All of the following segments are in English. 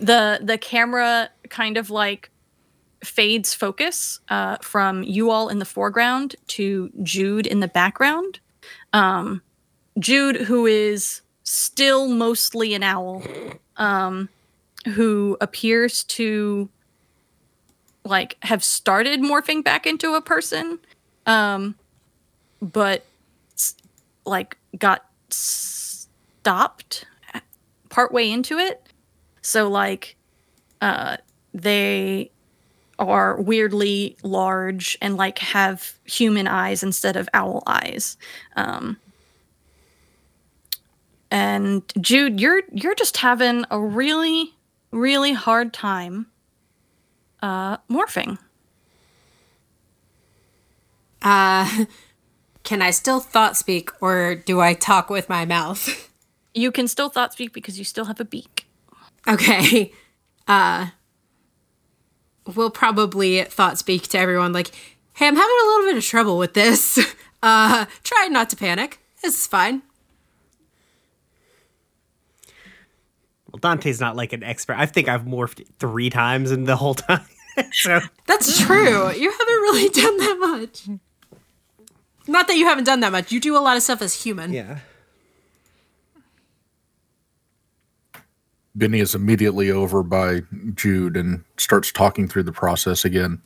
the the camera kind of like fades focus uh, from you all in the foreground to Jude in the background. Um, Jude, who is still mostly an owl, um, who appears to like have started morphing back into a person, um, but like got stopped partway into it. So like uh they are weirdly large and like have human eyes instead of owl eyes. Um and Jude, you're you're just having a really really hard time uh morphing. Uh, can I still thought speak or do I talk with my mouth? You can still thought speak because you still have a beak. Okay. Uh, we'll probably thought speak to everyone like, hey, I'm having a little bit of trouble with this. Uh, try not to panic. This is fine. Well, Dante's not like an expert. I think I've morphed three times in the whole time. so That's true. You haven't really done that much. Not that you haven't done that much. You do a lot of stuff as human. yeah. Benny is immediately over by Jude and starts talking through the process again.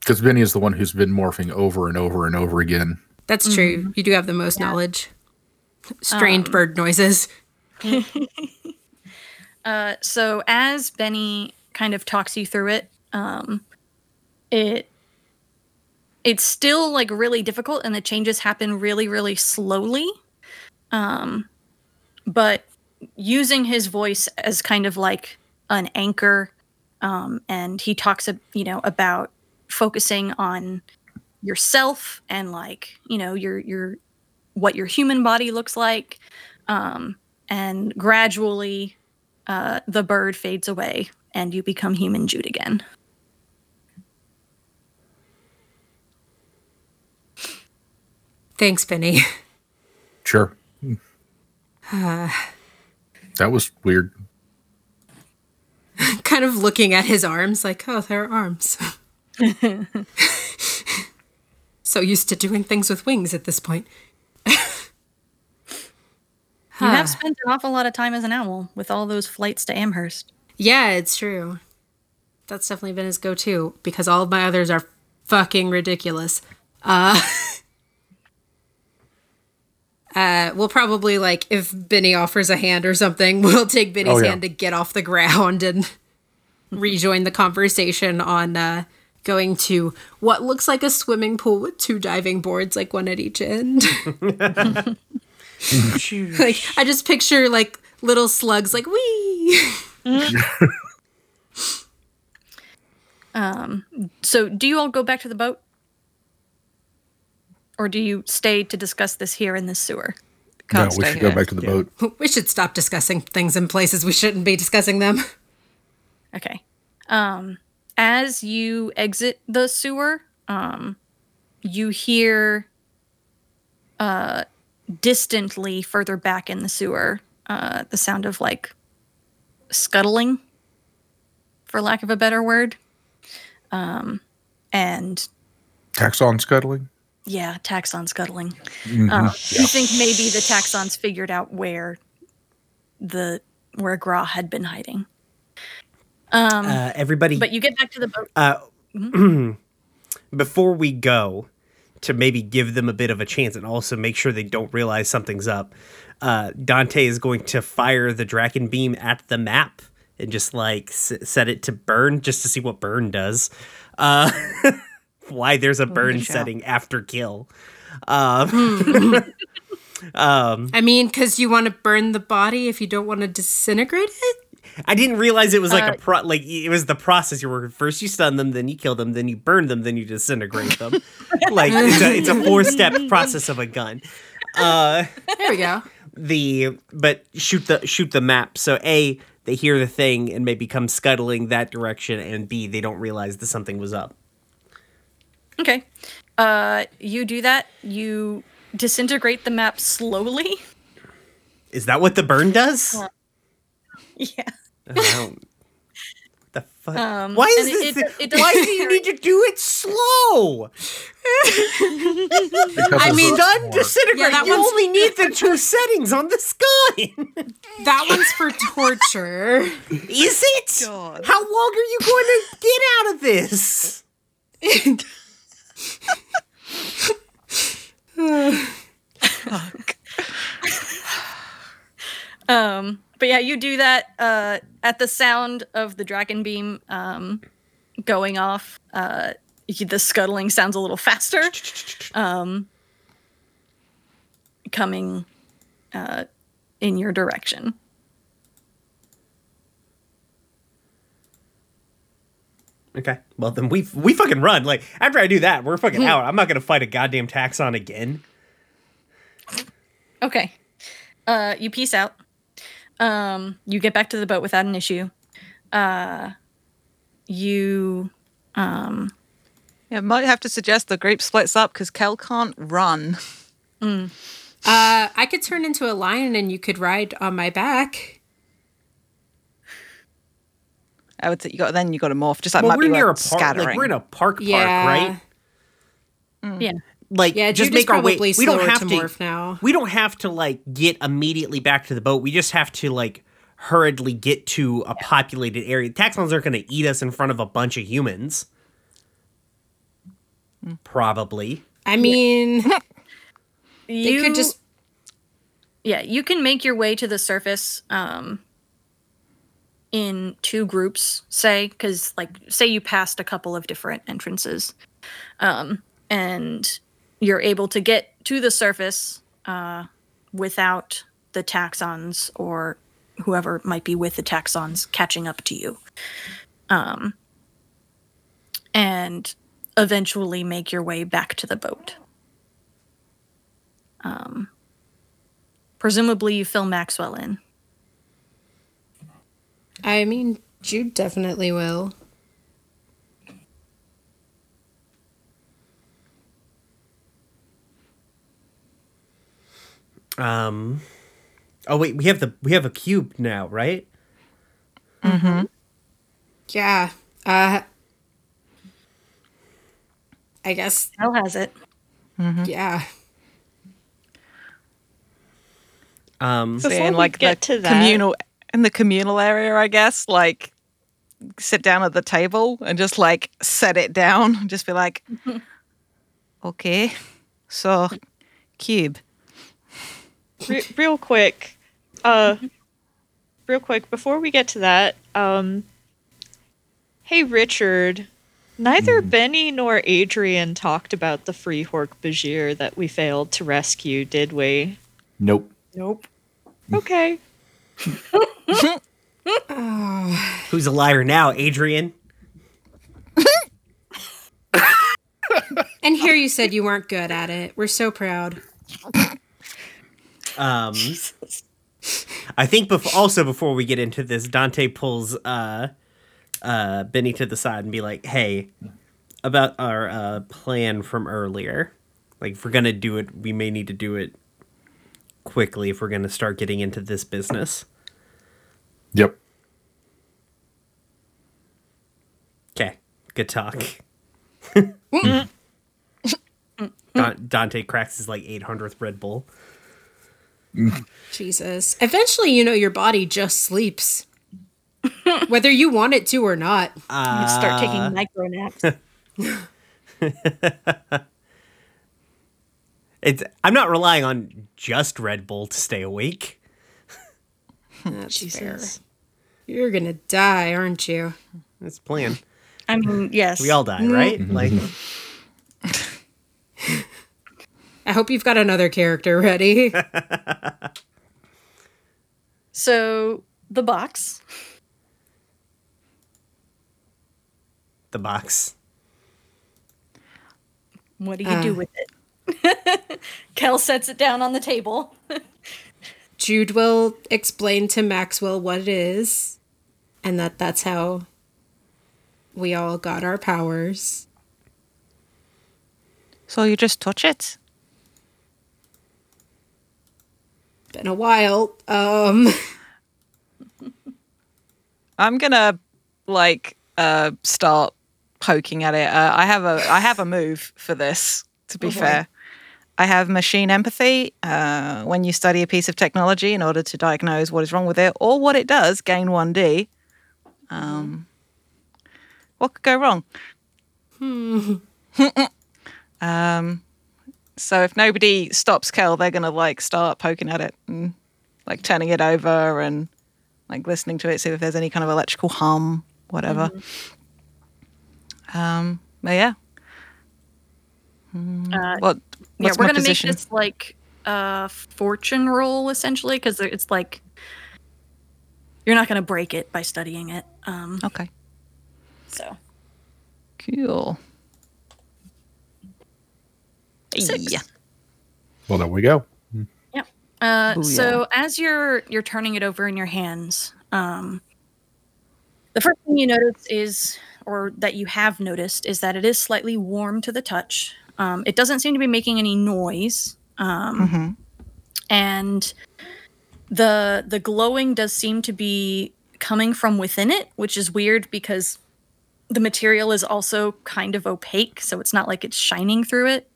Because Benny is the one who's been morphing over and over and over again. That's true. You do have the most knowledge. Strained bird noises. Uh, so as Benny kind of talks you through it, um, it it's still like really difficult, and the changes happen really, really slowly. Um, but using his voice as kind of like an anchor, um, and he talks, ab- you know, about focusing on yourself and like you know your your what your human body looks like, um, and gradually uh, the bird fades away and you become human Jude again. Thanks, Benny. Sure. that was weird. kind of looking at his arms like, oh, there are arms. so used to doing things with wings at this point. You have spent an awful lot of time as an owl with all those flights to Amherst. Yeah, it's true. That's definitely been his go to because all of my others are fucking ridiculous. Uh, uh, we'll probably, like, if Benny offers a hand or something, we'll take Benny's Oh, yeah. hand to get off the ground and rejoin the conversation on uh, going to what looks like a swimming pool with two diving boards, like one at each end. like, I just picture, like, little slugs, like, wee. So, do you all go back to the boat? Or do you stay to discuss this here in this sewer? No, Can't we stay should go back to the boat. We should stop discussing things in places we shouldn't be discussing them. Okay. Um, as you exit the sewer, um, you hear uh, distantly further back in the sewer uh, the sound of like scuttling, for lack of a better word. Um, and Taxxon scuttling? Yeah, taxxon scuttling. Uh, You think maybe the taxxons figured out where the where Gra had been hiding. Uh, everybody, But you get back to the boat. before we go, to maybe give them a bit of a chance and also make sure they don't realize something's up, uh, Dante is going to fire the Dracon beam at the map and just like s- set it to burn just to see what burn does. Uh, why there's a burn setting after kill. Um, um, I mean, because you want to burn the body if you don't want to disintegrate it? I didn't realize it was like Uh, a pro like it was the process you were first you stun them, then you kill them, then you burn them, then you disintegrate them. like it's a, it's a four step process of a gun. Uh There we go. the but shoot the shoot the map. So A, they hear the thing and maybe come scuttling that direction, and B, they don't realize that something was up. Okay. Uh, you do that. You disintegrate the map slowly. Is that what the burn does? Yeah. I the fuck? Um, Why is this? it- it- it why do you need to do it slow? I mean- hurts Done disintegrate. Yeah, you only need the two settings on the sky. That one's for torture. Is it? God. How long are you going to get out of this? Um, but yeah, you do that uh, at the sound of the Dracon beam um, going off. Uh, the scuttling sounds a little faster, um, coming uh, in your direction. Okay. Well, then we we fucking run. Like after I do that, we're fucking out. I'm not gonna fight a goddamn Taxxon again. Okay. Uh, you peace out. Um, you get back to the boat without an issue. Uh, you um, Yeah, might have to suggest the group splits up because Kel can't run. Uh, I could turn into a lion and you could ride on my back. I would say you got then you got to morph. Just like Well, might we're be near a park. scattering. Like we're in a park park, Yeah. right? yeah. Like Yeah, just make our way. We don't have to to now. We don't have to like get immediately back to the boat. We just have to like hurriedly get to a populated area. Taxxons aren't going to eat us in front of a bunch of humans. Probably. I mean, they You could just. yeah you can make your way to the surface um in two groups say because like say you passed a couple of different entrances um and you're able to get to the surface uh without the taxxons or whoever might be with the taxxons catching up to you. Um and eventually make your way back to the boat. Um presumably you fill maxwell in. I mean, Jude definitely will. Um. Oh wait, we have the we have a cube now, right? Mm-hmm. Yeah. Uh, I guess. Hell has it. Mm-hmm. Yeah. Um. So in like get the to that- communal in the communal area, I guess, like sit down at the table and just like set it down just be like, okay, so cube. Re- real quick, uh, real quick before we get to that, um, hey Richard, neither Benny nor Adrian talked about the free Hork Bajir that we failed to rescue, did we? Nope. Nope. Okay. Who's a liar now, Adrian? And here you said you weren't good at it. We're so proud. Um, I think bef- also before we get into this, Dante pulls uh, uh, Benny to the side and be like, "Hey, about our uh, plan from earlier. Like, if we're gonna do it, we may need to do it quickly if we're gonna start getting into this business." Yep. Okay, good talk. Don- Dante cracks his like 800th Red Bull. Jesus. Eventually, you know, your body just sleeps. Whether you want it to or not. You start taking uh. micro naps. It's I'm not relying on just Red Bull to stay awake. That's Jesus. fair. You're gonna die, aren't you? That's the plan. I mean, yes. We all die, right? Mm-hmm. Like, I hope you've got another character ready. So the box. the box. What do you Uh. do with it? Kel sets it down on the table. Jude will explain to Maxwell what it is, and that that's how we all got our powers. So you just touch it. Been a while. Um, I'm gonna like uh start poking at it. Uh, I have a I have a move for this. To be Oh, fair, I have machine empathy. Uh, when you study a piece of technology in order to diagnose what is wrong with it or what it does, gain one D. Um, what could go wrong? Hmm. um, so if nobody stops Kel, they're gonna like start poking at it and like turning it over and like listening to it, see if there's any kind of electrical hum, whatever. Um, but yeah, Uh, what? yeah, we're gonna position? make this like a fortune roll essentially because it's like you're not gonna break it by studying it. Um, Okay, so cool. Six. Yeah. Well, there we go. Uh, Booyah. so as you're you're turning it over in your hands, um, the first thing you notice is, or that you have noticed, is that it is slightly warm to the touch. Um, it doesn't seem to be making any noise, um, Mhm. and the the glowing does seem to be coming from within it, which is weird because the material is also kind of opaque, so it's not like it's shining through it.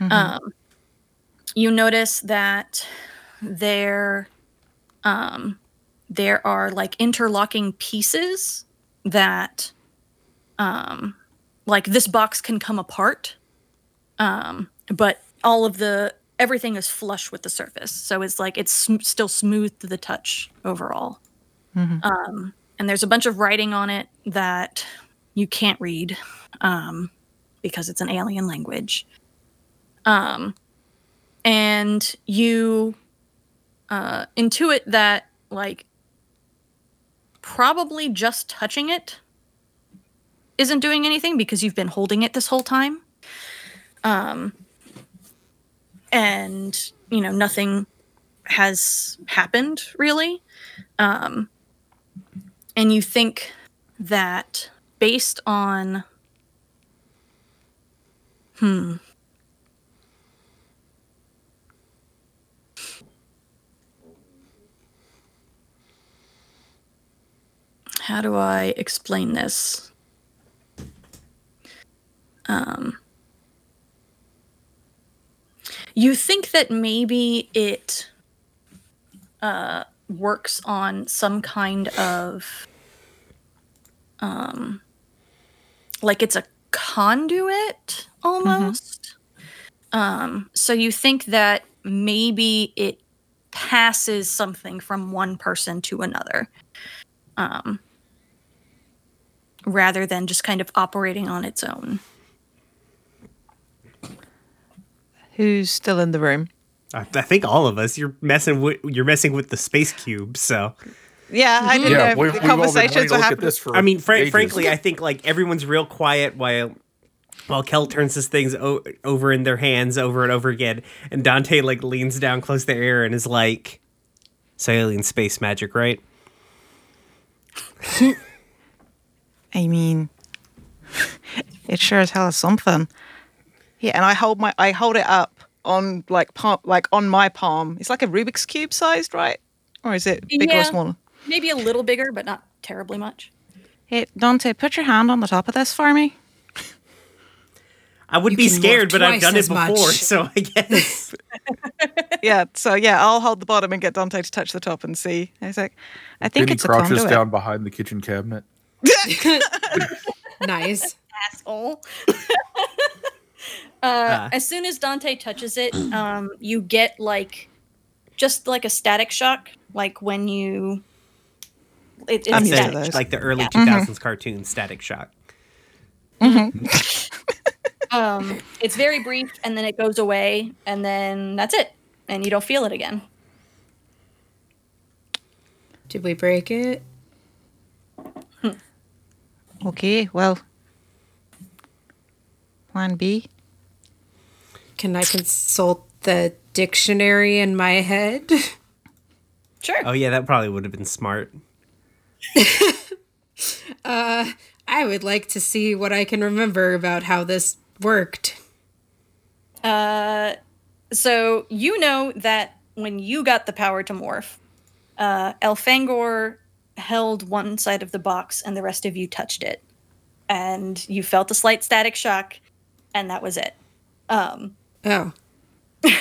Um, you notice that there um there are like interlocking pieces that um like this box can come apart um but all of the everything is flush with the surface. So it's like it's sm- still smooth to the touch overall. Um and there's a bunch of writing on it that you can't read um because it's an alien language um and you uh, intuit that like probably just touching it isn't doing anything because you've been holding it this whole time. Um and you know nothing has happened really. Um and you think that based on hmm how do I explain this? Um, you think that maybe it uh, works on some kind of, um, like it's a conduit almost. Um, so you think that maybe it passes something from one person to another um, rather than just kind of operating on its own. Who's still in the room? I, I think all of us. You're messing with you're messing with the space cube. So Yeah, I didn't Yeah, know we, we've the all been wanting conversations to were happening. I mean, fr- frankly, I think like everyone's real quiet while while Kel turns his things o- over in their hands over and over again, and Dante like leans down close to air and is like, "So alien space magic, right?" I mean, it sure as hell is something. Yeah, and I hold my I hold it up on like palm, like on my palm. It's like a Rubik's cube sized, right? Or is it bigger Yeah. or smaller? Maybe a little bigger, but not terribly much. Hey, Dante, put your hand on the top of this for me. I would You be scared, but I've done it as much. before, so I guess. yeah, so yeah, I'll hold the bottom and get Dante to touch the top and see. I was like, I think Then he it's a crouches conduit. down behind the kitchen cabinet. nice. Asshole. uh, as soon as Dante touches it, um, you get like just like a static shock, like when you. It, it's I'm static. those. like the early 2000s cartoon Static Shock. Um, it's very brief, and then it goes away, and then that's it, and you don't feel it again. Did we break it? Okay, well, plan B. Can I consult the dictionary in my head? Sure. Oh yeah, that probably would have been smart. I would like to see what I can remember about how this worked. Uh, so you know that when you got the power to morph, uh, Elfangor held one side of the box and the rest of you touched it. And you felt a slight static shock, and that was it. Um, Oh.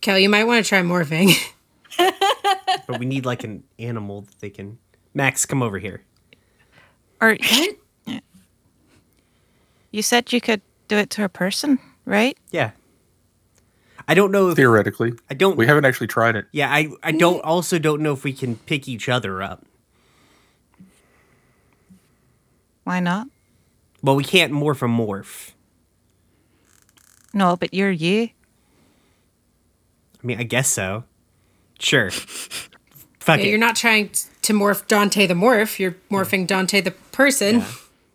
Kel, you might want to try morphing. But we need like an animal that they can. Max, come over here. Or you You said you could do it to a person, right? Yeah. I don't know if Theoretically, I don't. we haven't actually tried it. yeah, I I don't also don't know if we can pick each other up. Why not? Well, we can't morph a morph. No, but you're you. I mean, I guess so. Sure. Fuck Yeah, it. you're not trying to morph Dante the morph. You're morphing Dante the person.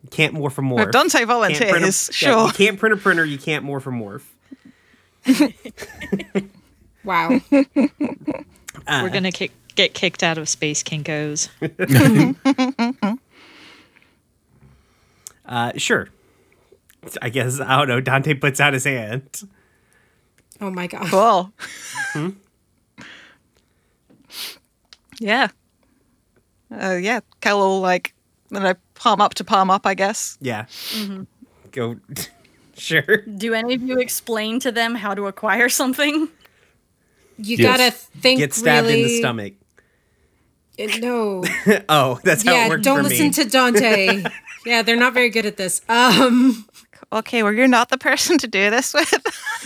You can't morph a morph. Well, Dante Can't print a- volunteers, yeah, sure. you can't print a printer. You can't morph a morph. Wow. Uh, We're gonna kick, get kicked out of Space Kinkos. Uh, sure. I guess I don't know. Dante puts out his hand. oh my god. Cool. Hmm? yeah. Uh, yeah. Kel will like, you know, palm up to palm up, I guess. Yeah. Mm-hmm. Go. sure. do any of you explain to them how to acquire something? You Yes. gotta think Get stabbed really... in the stomach. Uh, No. Oh, that's how it yeah, worked don't for listen me. to Dante. Yeah, they're not very good at this. Um Okay, well, you're not the person to do this with.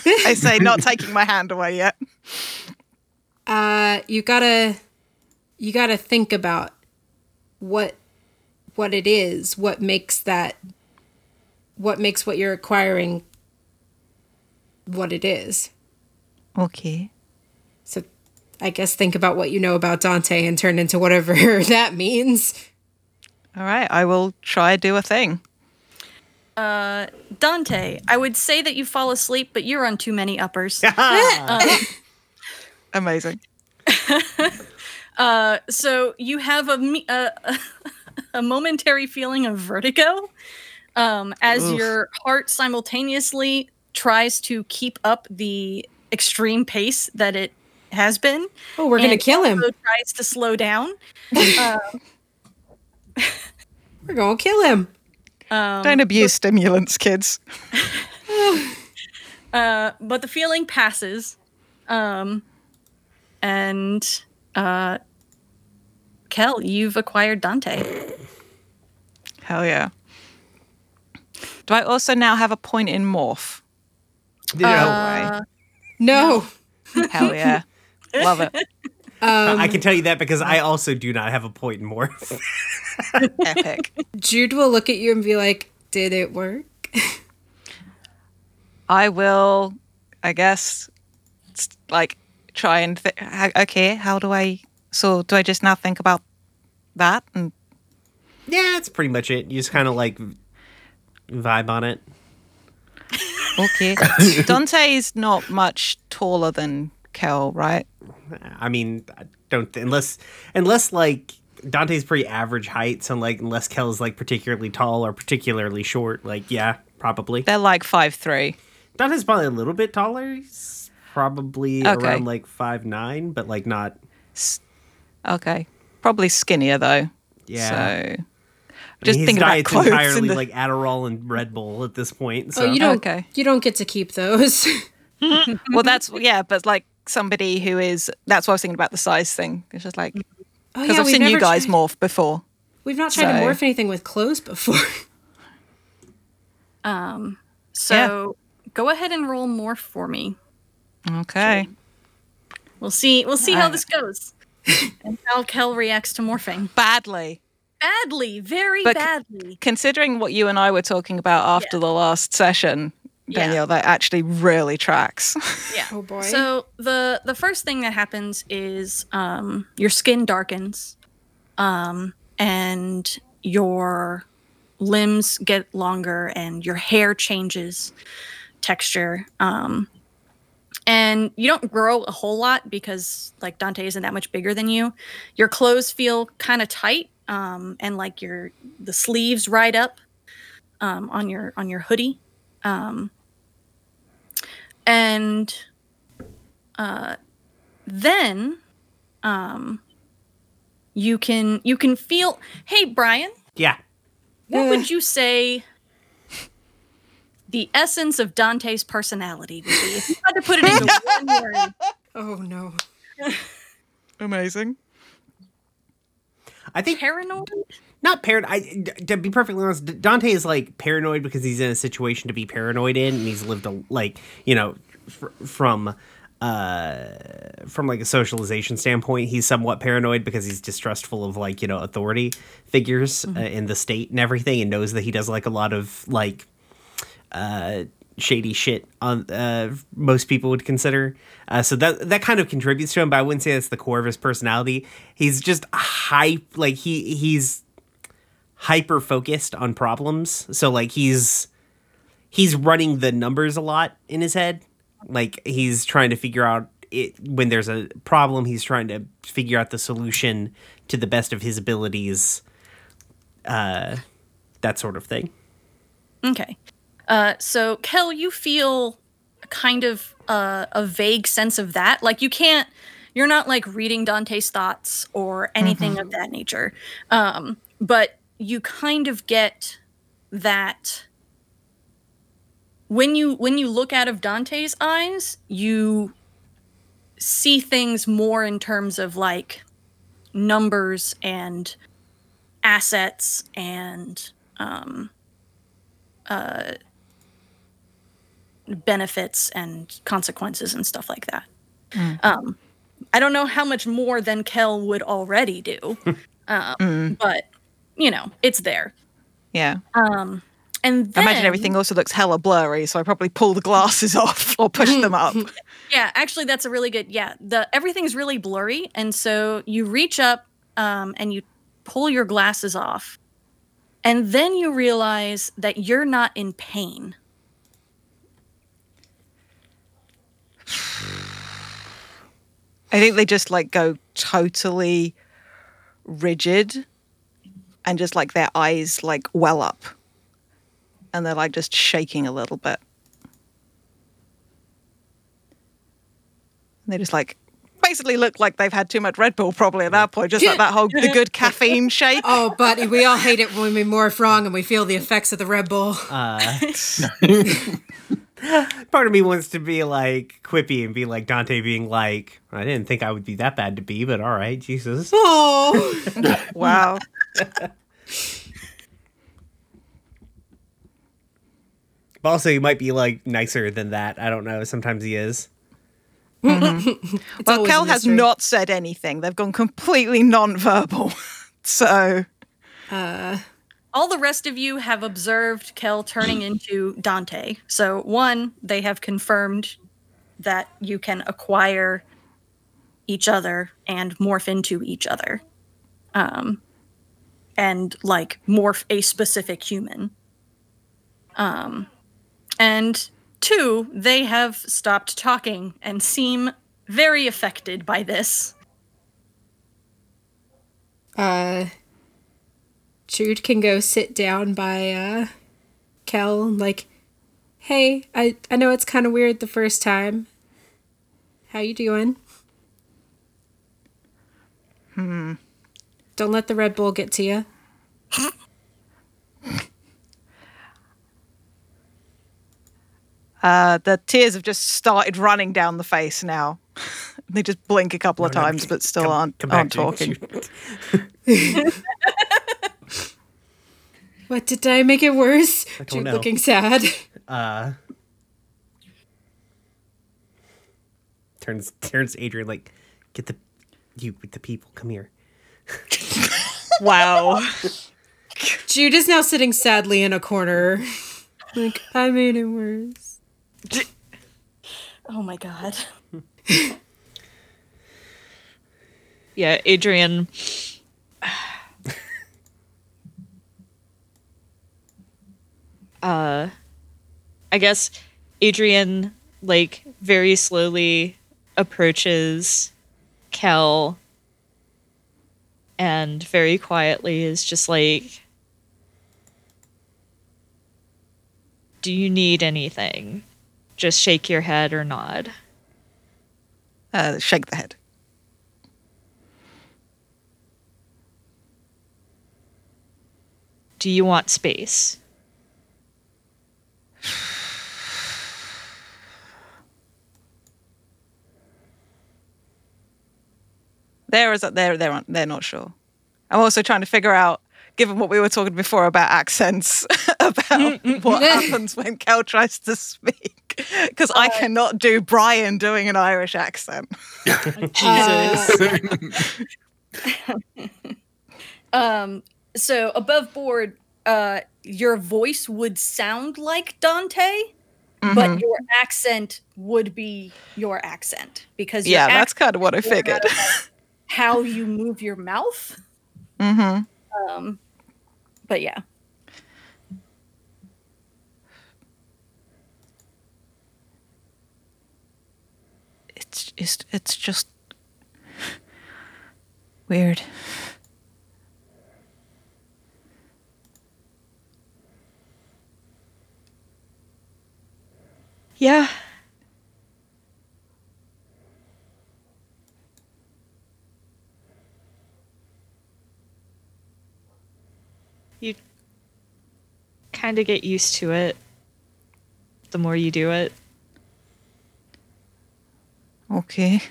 I say, not taking my hand away yet. uh you gotta you gotta think about what what it is what makes that what makes what you're acquiring what it is Okay. so i guess think about what you know about dante and turn into whatever that means All right, I will try do a thing. Uh, Dante, I would say that you fall asleep, but you're on too many uppers. Amazing. so you have a, a a momentary feeling of vertigo um, as your heart simultaneously tries to keep up the extreme pace that it has been. oh we're gonna kill him tries to slow down. we're gonna kill him Don't abuse stimulants, kids. Uh, but the feeling passes, um, and uh, Kel, you've acquired Dante. Hell yeah. Do I also now have a point in morph? You know, Uh, no Hell yeah. Love it. I um, can tell you that because I uh, also do not have a point in morph. Epic. jude will look at you and be like did it work I will, I guess, like try and th- okay. How do I? So do I just now think about that and yeah, that's pretty much it. You just kind of like vibe on it. okay? Dante is not much taller than Kel, right? I mean, I don't unless unless like Dante's pretty average height, so like unless Kel is like particularly tall or particularly short, like yeah, probably. They're like five three. Dante's probably a little bit taller. He's probably Okay. around like five nine, but like not. S- Okay, probably skinnier though. Yeah. So I mean, just his think about diet's clothes. entirely the- like Adderall and Red Bull at this point. So oh you don't Okay. you don't get to keep those well, that's yeah, but like somebody who is that's what I was thinking about the size thing. It's just like oh because I've we've seen you guys tried- morph before. we've not tried to morph anything with clothes before um. So go ahead and roll morph for me. Okay. We'll see. We'll see how this goes, and how Kel reacts to morphing. Badly. Badly, very But c- badly. Considering what you and I were talking about after Yeah. the last session, Yeah. Danielle, that actually really tracks. Yeah. Oh, boy. So the the first thing that happens is um, your skin darkens, um, and your limbs get longer, and your hair changes texture. Um, and you don't grow a whole lot because like Dante isn't that much bigger than you. Your clothes feel kind of tight, um, and like your the sleeves ride up um, on your on your hoodie. Um, and uh, then um, you can you can feel. Hey, Brian, Yeah. what would you say? The essence of Dante's personality would be if you had to put it into one word. Oh no. Amazing. I think Paranoid. Not paranoid. I, to be perfectly honest, Dante is like paranoid because he's in a situation to be paranoid in, and he's lived a like you know fr- from uh from like a socialization standpoint he's somewhat paranoid because he's distrustful of like you know authority figures uh, in the state and everything and knows that he does like a lot of like uh shady shit on uh most people would consider uh so that that kind of contributes to him but i wouldn't say that's the core of his personality he's just hype like he he's hyper focused on problems so like he's he's running the numbers a lot in his head like he's trying to figure out it when there's a problem he's trying to figure out the solution to the best of his abilities uh that sort of thing Okay. Uh, so, Kel, you feel kind of uh, a vague sense of that. Like, you can't, you're not like reading Dante's thoughts or anything of that nature. Um, but you kind of get that when you when you look out of Dante's eyes, you see things more in terms of like numbers and assets and um, benefits and consequences and stuff like that. Um, I don't know how much more than Kel would already do, um, but you know, it's there. Yeah. Um, and I imagine everything also looks hella blurry, so I probably pull the glasses off or push them up. Yeah, actually, that's a really good. Yeah, the everything's really blurry, and so you reach up um, and you pull your glasses off, and then you realize that you're not in pain. I think they just like go totally rigid and just like their eyes like well up. And they're like just shaking a little bit. And they just like basically look like they've had too much Red Bull probably at that point, just like that whole the good caffeine shake. Oh, buddy, we all hate it when we morph wrong and we feel the effects of the Red Bull. Uh, part of me wants to be like quippy and be like Dante being like, I didn't think I would be that bad to be, but all right, Jesus. oh, Wow. But also, he might be like nicer than that. I don't know. Sometimes he is. Well, Kel has not said anything. They've gone completely non-verbal. so all the rest of you have observed Kel turning into Dante. So, one, they have confirmed that you can acquire each other and morph into each other. Um, and like morph a specific human. Um, and two, they have stopped talking and seem very affected by this. uh, Jude can go sit down by uh, Kel and like, hey, I I know it's kind of weird the first time. How you doing? Hmm. Don't let the Red Bull get to you. uh, the tears have just started running down the face now. they just blink a couple of No, no, times, but still come- aren't, come aren't talking. What did I make it worse? don't Jude know. looking sad. Uh, turns turns Adrian like, get the you with the people. Come here. Wow. Jude is now sitting sadly in a corner. Like, I made it worse. Oh my god. yeah, Adrian. Uh, I guess Adrian like very slowly approaches Kel and very quietly is just like, Do you need anything? Just shake your head or nod. Uh, shake the head. Do you want space? There is they're they're they're not sure. I'm also trying to figure out, given what we were talking before about accents, about mm, mm, what mm. happens when Kel tries to speak, because I uh, cannot do Brian doing an Irish accent. Jesus. um, so above board, uh, your voice would sound like Dante, but mm-hmm. your accent would be your accent because your yeah, that's kind of what I figured. How you move your mouth. mm-hmm. Um, but yeah, It's it's it's just weird. Yeah. You kind of get used to it the more you do it. Okay.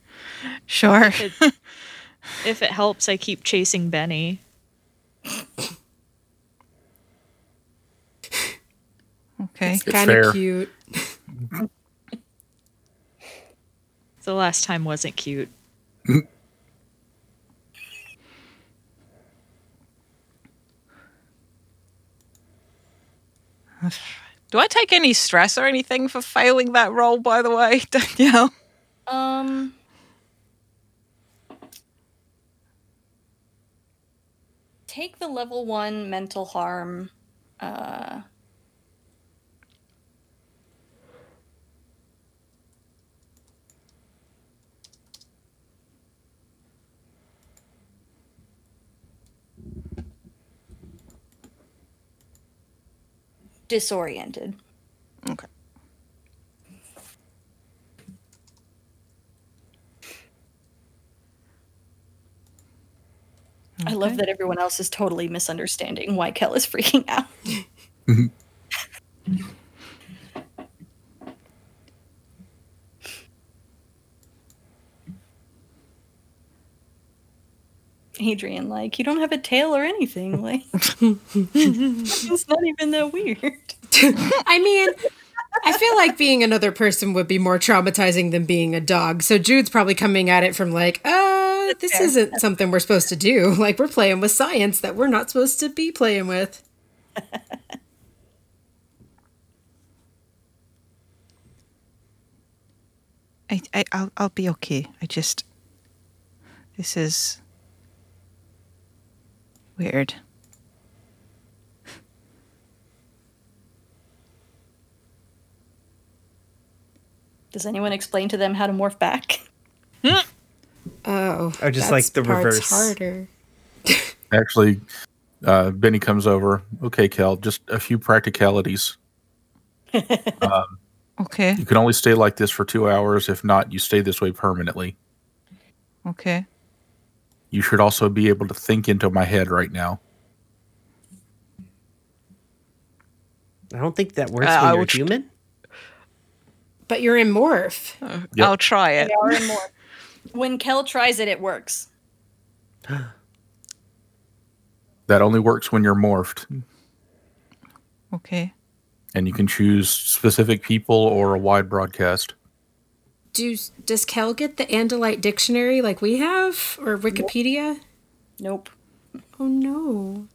sure. It, if it helps, I keep chasing Benny. Okay. It's Kind of cute. The last time wasn't cute. Do I take any stress or anything for failing that role, by the way, Danielle? um, take the level one mental harm. Uh, disoriented. Okay. I love that everyone else is totally misunderstanding why Kel is freaking out. Adrian, like, you don't have a tail or anything. Like, it's not even that weird. I mean, I feel like being another person would be more traumatizing than being a dog. So Jude's probably coming at it from like, uh, this fair. isn't something we're supposed to do. Like we're playing with science that we're not supposed to be playing with. I, I I'll I'll be okay. I just this is weird. Does anyone explain to them how to morph back? Oh, Oh, just that's like the part's reverse. Harder. Actually, uh, Benny comes over. Okay, Kel, just a few practicalities. Okay. You can only stay like this for two hours. If not, you stay this way permanently. Okay. You should also be able to think into my head right now. I don't think that works Uh, when I you're would- human. But you're in morph. Yep. I'll try it. They are in morph. When Kel tries it, it works. That only works when you're morphed, Okay. and you can choose specific people or a wide broadcast. Do does Kel get the Andalite dictionary like we have or Wikipedia? Nope. Oh no.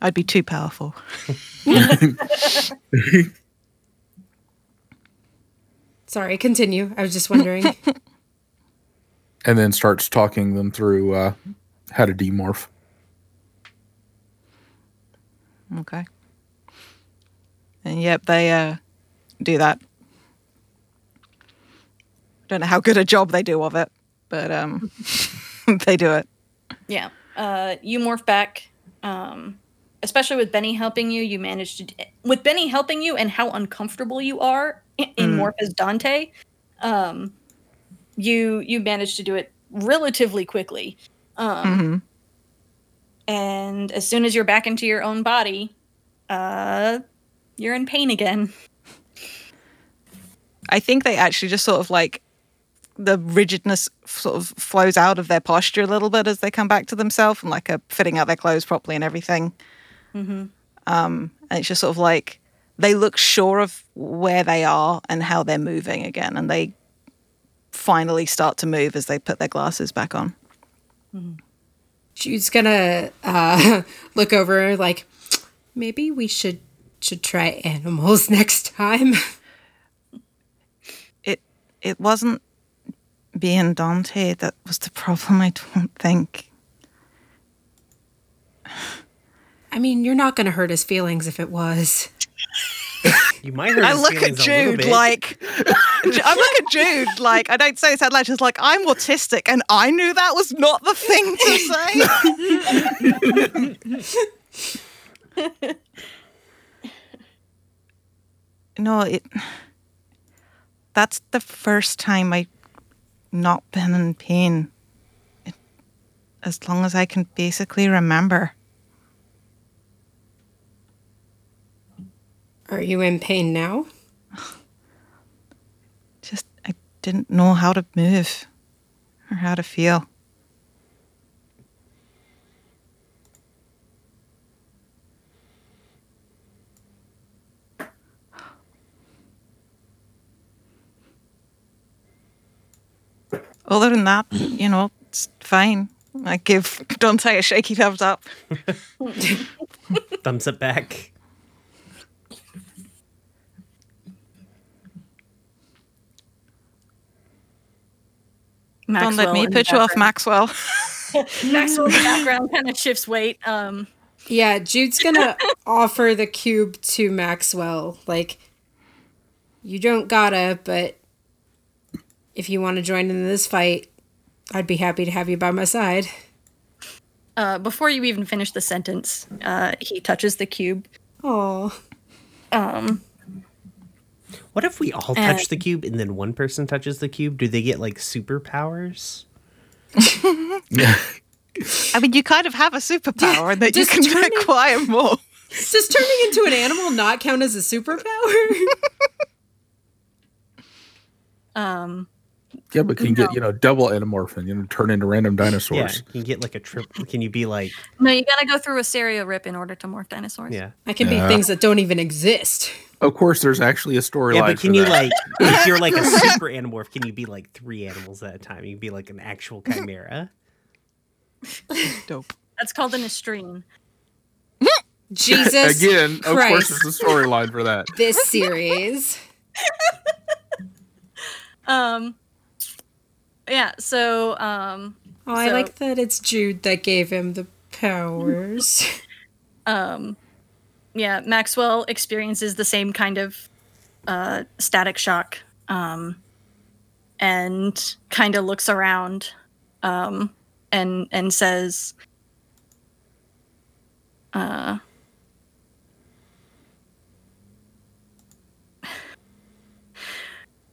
I'd be too powerful. Sorry, continue. I was just wondering. and then starts talking them through uh, how to demorph. Okay. And yep, they uh, do that. Don't know how good a job they do of it, but um, they do it. Yeah. Uh, you morph back. Um, especially with Benny helping you, you manage to. With Benny helping you and how uncomfortable you are i- in morph as Dante, um, you you manage to do it relatively quickly. Um, and as soon as you're back into your own body, uh, you're in pain again. I think they actually just sort of like the rigidness sort of flows out of their posture a little bit as they come back to themselves and like are fitting out their clothes properly and everything. Um, and it's just sort of like they look sure of where they are and how they're moving again, and they finally start to move as they put their glasses back on. She's gonna uh, look over like maybe we should should try animals next time. It it wasn't being Dante that was the problem. I don't think. I mean, you're not gonna hurt his feelings if it was. You might hurt I his look at feelings a little Jude like I look at Jude like I don't say this out loud. She's like I'm autistic, and I knew that was not the thing to say. no, it. That's the first time I not been in pain. It, as long as I can basically remember. Are you in pain now? Just I didn't know how to move or how to feel. Other than that, you know, it's fine. I give Dante a shaky thumbs up. Thumbs up back. Don't let me in put you off, Maxwell. Maxwell in the background kind of shifts weight. Um, Yeah, Jude's gonna offer the cube to Maxwell. Like, you don't gotta, but if you want to join in this fight, I'd be happy to have you by my side. uh, before you even finish the sentence, uh, he touches the cube. Oh, Um, What if we all And- touch the cube and then one person touches the cube? Do they get like superpowers? I mean, you kind of have a superpower that you just can turning- acquire more. does turning into an animal not count as a superpower? um, Yeah, but can you get you know double anamorphin? You know, turn into random dinosaurs. Yeah. Can you get like a trip? Can you be like, no, you gotta go through a Sario rip in order to morph dinosaurs. yeah. I can be things that don't even exist. Of course, there's actually a storyline. Yeah, but for can you that. like, if you're like a super animorph, can you be like three animals at a time? You can be like an actual chimera. Dope. That's called an estrine. Jesus Again, of course, Christ. there's a storyline for that. this series. Um, yeah. So, um, Oh, I like that it's Jude that gave him the powers. um, yeah, Maxwell experiences the same kind of uh, static shock, um, and kind of looks around, um, and and says, uh,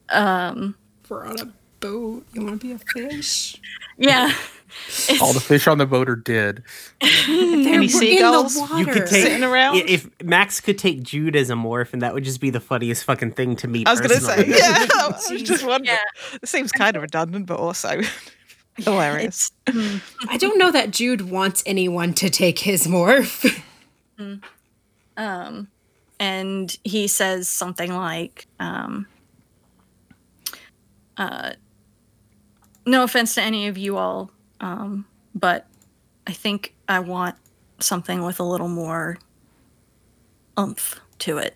um, We're on a boat. You want to be a fish? yeah. All the fish on the boat are dead. They're seagulls? You could take Sitting around? if Max could take Jude as a morph, and that would just be the funniest fucking thing to me. I was going to say, yeah. I was just wondering. Yeah. It seems kind of redundant, but also hilarious. It's I don't know that Jude wants anyone to take his morph. um, and he says something like, um, uh, "No offense to any of you all, um, but I think I want something with a little more umph to it."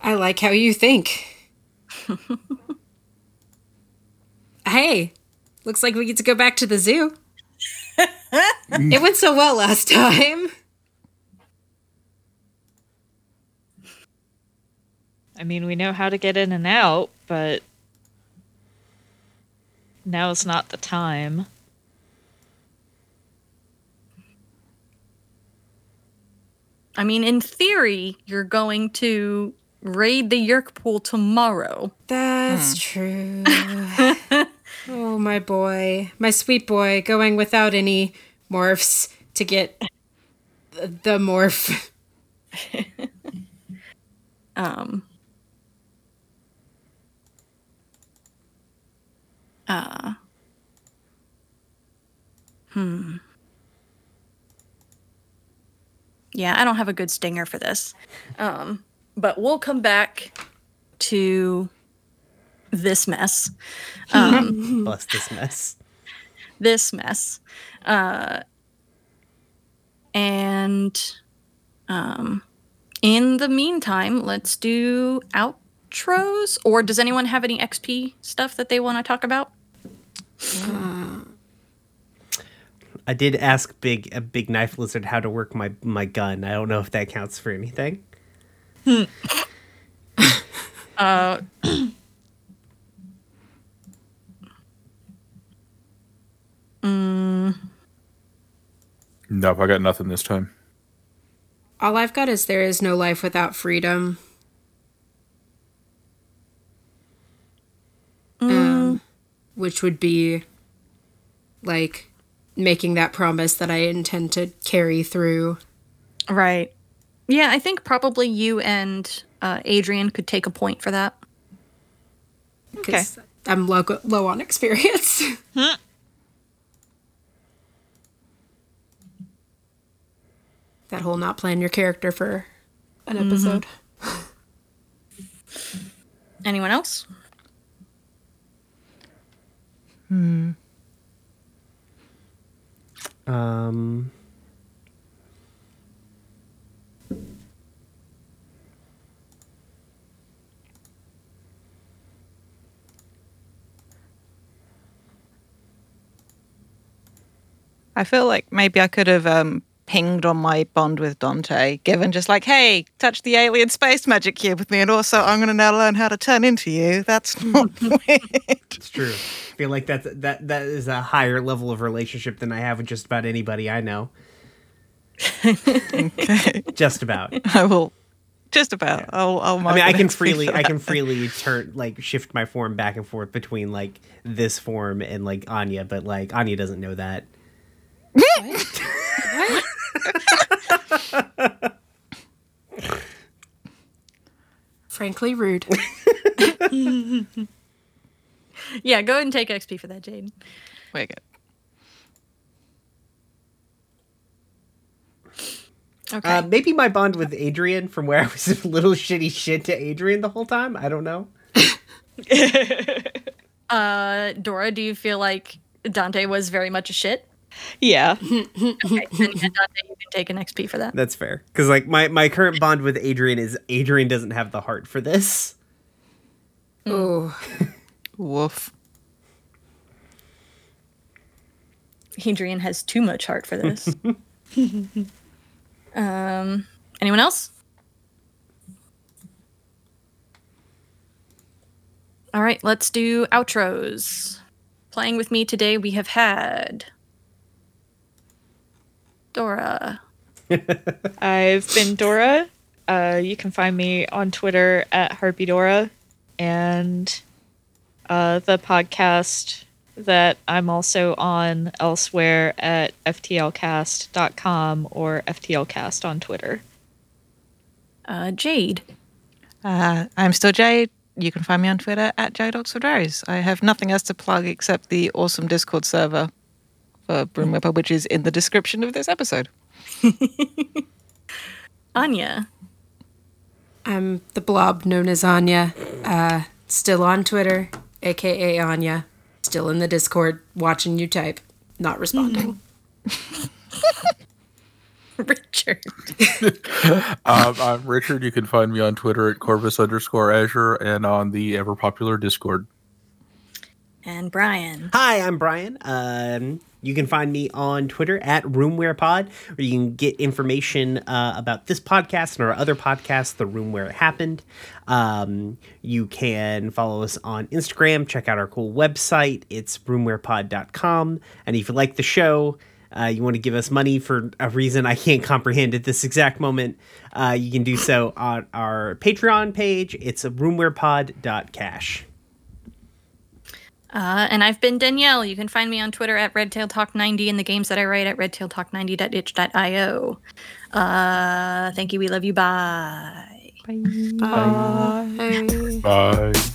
I like how you think. hey, looks like we get to go back to the zoo. it went so well last time. I mean, we know how to get in and out, but now's not the time. I mean, in theory, you're going to raid the Yeerk pool tomorrow. That's true. Oh, my boy. My sweet boy going without any morphs to get the, the morph. Um. Uh. Hmm. Yeah, I don't have a good stinger for this. Um, but we'll come back to this mess. Um, Bless this mess. this mess. Uh, and um, in the meantime, let's do outros. Or does anyone have any XP stuff that they want to talk about? I did ask Big a Big Knife Lizard how to work my my gun. I don't know if that counts for anything. Uh, mm, Nope, I got nothing this time. All I've got is there is no life without freedom. Um, which would be like making that promise that I intend to carry through. right. Yeah, I think probably you and uh, Adrian could take a point for that. because I'm low, low on experience. that whole not playing your character for an episode. Anyone else? Um, I feel like maybe I could have um, pinged on my bond with Dante, given just like, hey, touch the alien space magic cube with me, and also I'm going to now learn how to turn into you. That's not weird. it's true. I feel like that's that that is a higher level of relationship than I have with just about anybody I know. okay. Just about. I will. Just about. I'll. I'll I mean, I can freely, I can freely turn like shift my form back and forth between like this form and like Anya, but like Anya doesn't know that. Frankly, rude. Yeah, go ahead and take XP for that, Jade. We're good. Okay. Uh, maybe my bond with Adrian from where I was a little shitty shit to Adrian the whole time. I don't know. uh, Dora, do you feel like Dante was very much a shit? Yeah. Okay, then yeah, Dante, you can take an XP for that. That's fair. Because like my my current bond with Adrian is Adrian doesn't have the heart for this. Oh, Woof. Adrian has too much heart for this. um, anyone else? All right, let's do outros. Playing with me today, we have had Dora, I've been Dora. Uh, you can find me on Twitter at HarpyDora and uh, the podcast that I'm also on elsewhere at ftlcast.com or ftlcast on Twitter. uh, Jade, Uh, I'm still Jade. You can find me on Twitter at Jade Oxford Rose. I have nothing else to plug except the awesome Discord server for Broom Whipper, which is in the description of this episode. Anya, I'm the blob known as Anya. Uh, still on Twitter, aka Anya. Still in the Discord, watching you type, not responding. Richard, Um, I'm Richard. You can find me on Twitter at Corvus underscore Azure and on the ever popular Discord. And Brian. Hi, I'm Brian. Um, you can find me on Twitter at RoomWherePod, where you can get information uh, about this podcast and our other podcast, The Room Where It Happened. Um, you can follow us on Instagram, check out our cool website. It's roomwherepod.com. And if you like the show, uh, you want to give us money for a reason I can't comprehend at this exact moment, uh, you can do so on our Patreon page. It's roomwherepod.cash. Uh, and I've been Danielle. You can find me on Twitter at RedtailTalk90 and the games that I write at redtailtalk90.itch.io. Uh, thank you. We love you. Bye. Bye. Thank you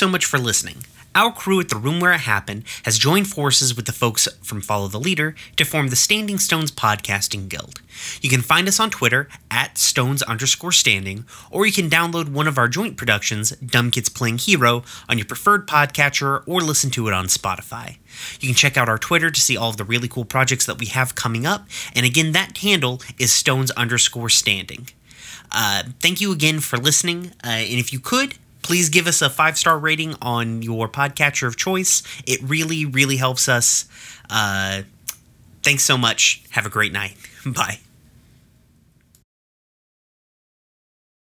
so much for listening. Our crew at the Room Where It Happened has joined forces with the folks from Follow the Leader to form the Standing Stones Podcasting Guild. You can find us on Twitter at Stones underscore standing, or you can download one of our joint productions, Dumb Kids Playing Hero, on your preferred podcatcher or listen to it on Spotify. You can check out our Twitter to see all of the really cool projects that we have coming up, and again, that handle is Stones underscore standing. Uh, thank you again for listening, uh, and if you could, please give us a five star rating on your podcatcher of choice. It really, really helps us. Uh, thanks so much. Have a great night. Bye.